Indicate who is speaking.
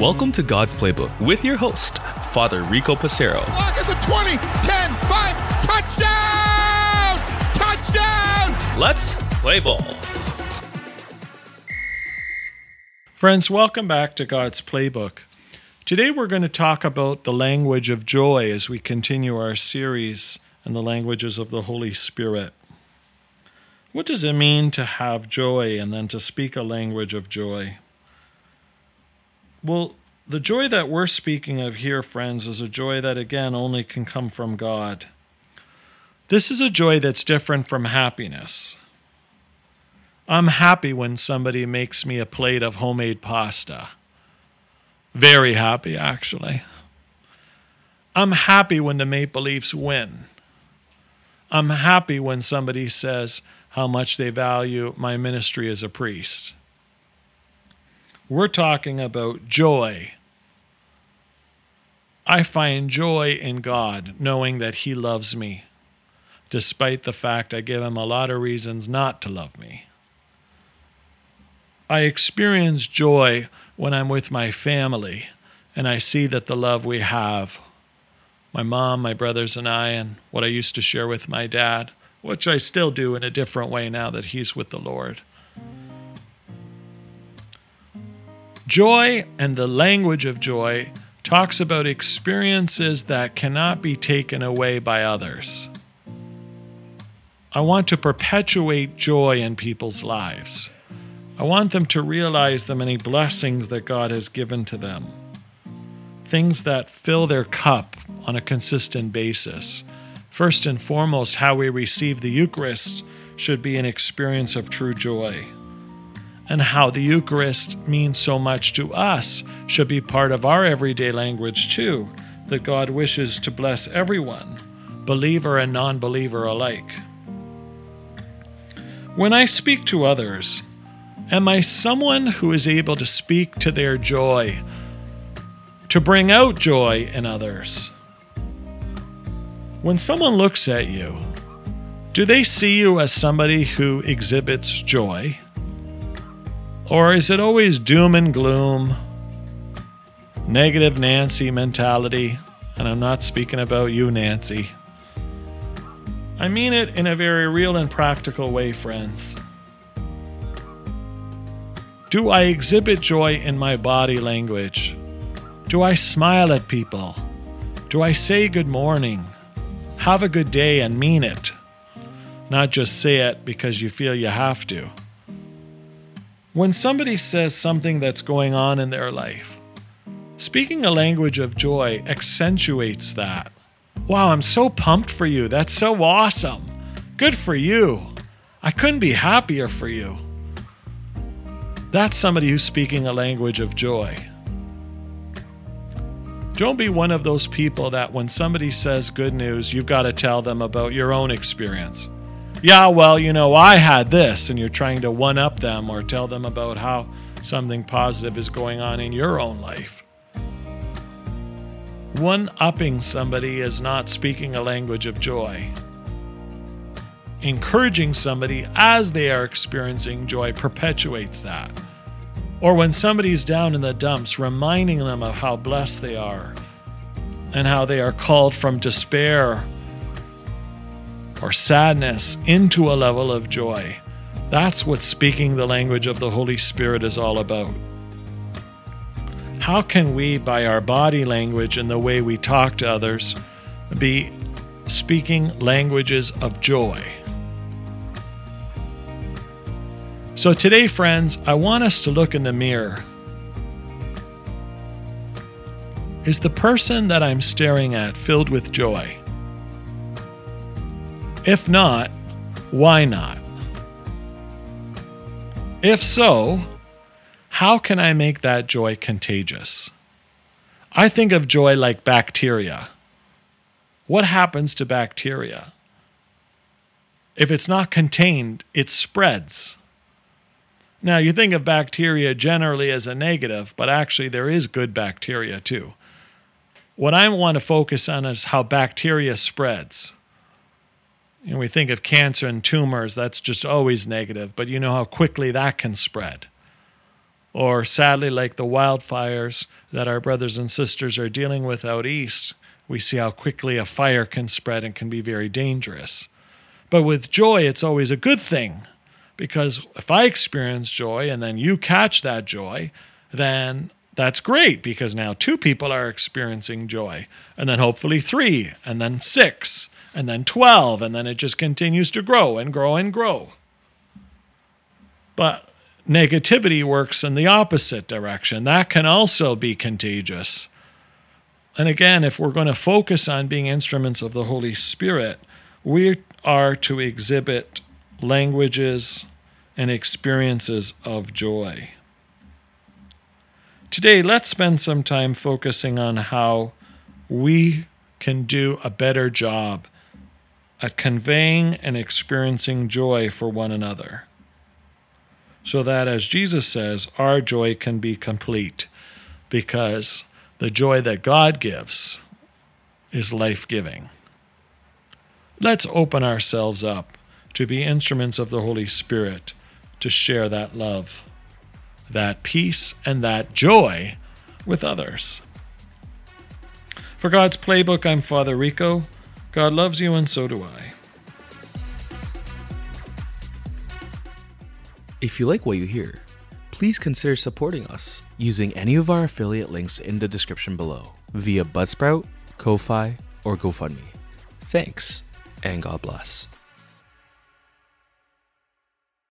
Speaker 1: Welcome to God's Playbook with your host, Father Rico Passero.
Speaker 2: Lock at the 20, 10, 5, touchdown! Touchdown!
Speaker 1: Let's play ball.
Speaker 3: Friends, welcome back to God's Playbook. Today we're going to talk about the language of joy as we continue our series and the languages of the Holy Spirit. What does it mean to have joy and then to speak a language of joy? Well, the joy that we're speaking of here, friends, is a joy that, again, only can come from God. This is a joy that's different from happiness. I'm happy when somebody makes me a plate of homemade pasta. Very happy, actually. I'm happy when the Maple Leafs win. I'm happy when somebody says how much they value my ministry as a priest. We're talking about joy. I find joy in God knowing that He loves me, despite the fact I give Him a lot of reasons not to love me. I experience joy when I'm with my family and I see that the love we have my mom, my brothers, and I, and what I used to share with my dad, which I still do in a different way now that he's with the Lord. Joy and the language of joy talks about experiences that cannot be taken away by others. I want to perpetuate joy in people's lives. I want them to realize the many blessings that God has given to them, things that fill their cup on a consistent basis. First and foremost, how we receive the Eucharist should be an experience of true joy. And how the Eucharist means so much to us should be part of our everyday language too, that God wishes to bless everyone, believer and non believer alike. When I speak to others, am I someone who is able to speak to their joy, to bring out joy in others? When someone looks at you, do they see you as somebody who exhibits joy? Or is it always doom and gloom, negative Nancy mentality? And I'm not speaking about you, Nancy. I mean it in a very real and practical way, friends. Do I exhibit joy in my body language? Do I smile at people? Do I say good morning? Have a good day and mean it, not just say it because you feel you have to. When somebody says something that's going on in their life, speaking a language of joy accentuates that. Wow, I'm so pumped for you. That's so awesome. Good for you. I couldn't be happier for you. That's somebody who's speaking a language of joy. Don't be one of those people that when somebody says good news, you've got to tell them about your own experience. Yeah, well, you know, I had this, and you're trying to one up them or tell them about how something positive is going on in your own life. One upping somebody is not speaking a language of joy. Encouraging somebody as they are experiencing joy perpetuates that. Or when somebody's down in the dumps, reminding them of how blessed they are and how they are called from despair or sadness into a level of joy. That's what speaking the language of the Holy Spirit is all about. How can we, by our body language and the way we talk to others, be speaking languages of joy? So, today, friends, I want us to look in the mirror. Is the person that I'm staring at filled with joy? If not, why not? If so, how can I make that joy contagious? I think of joy like bacteria. What happens to bacteria? If it's not contained, it spreads. Now, you think of bacteria generally as a negative, but actually, there is good bacteria too. What I want to focus on is how bacteria spreads. And we think of cancer and tumors, that's just always negative, but you know how quickly that can spread. or sadly, like the wildfires that our brothers and sisters are dealing with out east, we see how quickly a fire can spread and can be very dangerous. But with joy, it's always a good thing because if I experience joy and then you catch that joy, then that's great because now two people are experiencing joy, and then hopefully three, and then six, and then 12, and then it just continues to grow and grow and grow. But negativity works in the opposite direction. That can also be contagious. And again, if we're going to focus on being instruments of the Holy Spirit, we are to exhibit languages and experiences of joy. Today, let's spend some time focusing on how we can do a better job at conveying and experiencing joy for one another. So that, as Jesus says, our joy can be complete because the joy that God gives is life giving. Let's open ourselves up to be instruments of the Holy Spirit to share that love, that peace, and that joy with others. For God's Playbook, I'm Father Rico. God loves you, and so do I.
Speaker 1: If you like what you hear, please consider supporting us using any of our affiliate links in the description below via Buzzsprout, Ko-Fi, or GoFundMe. Thanks, and God bless.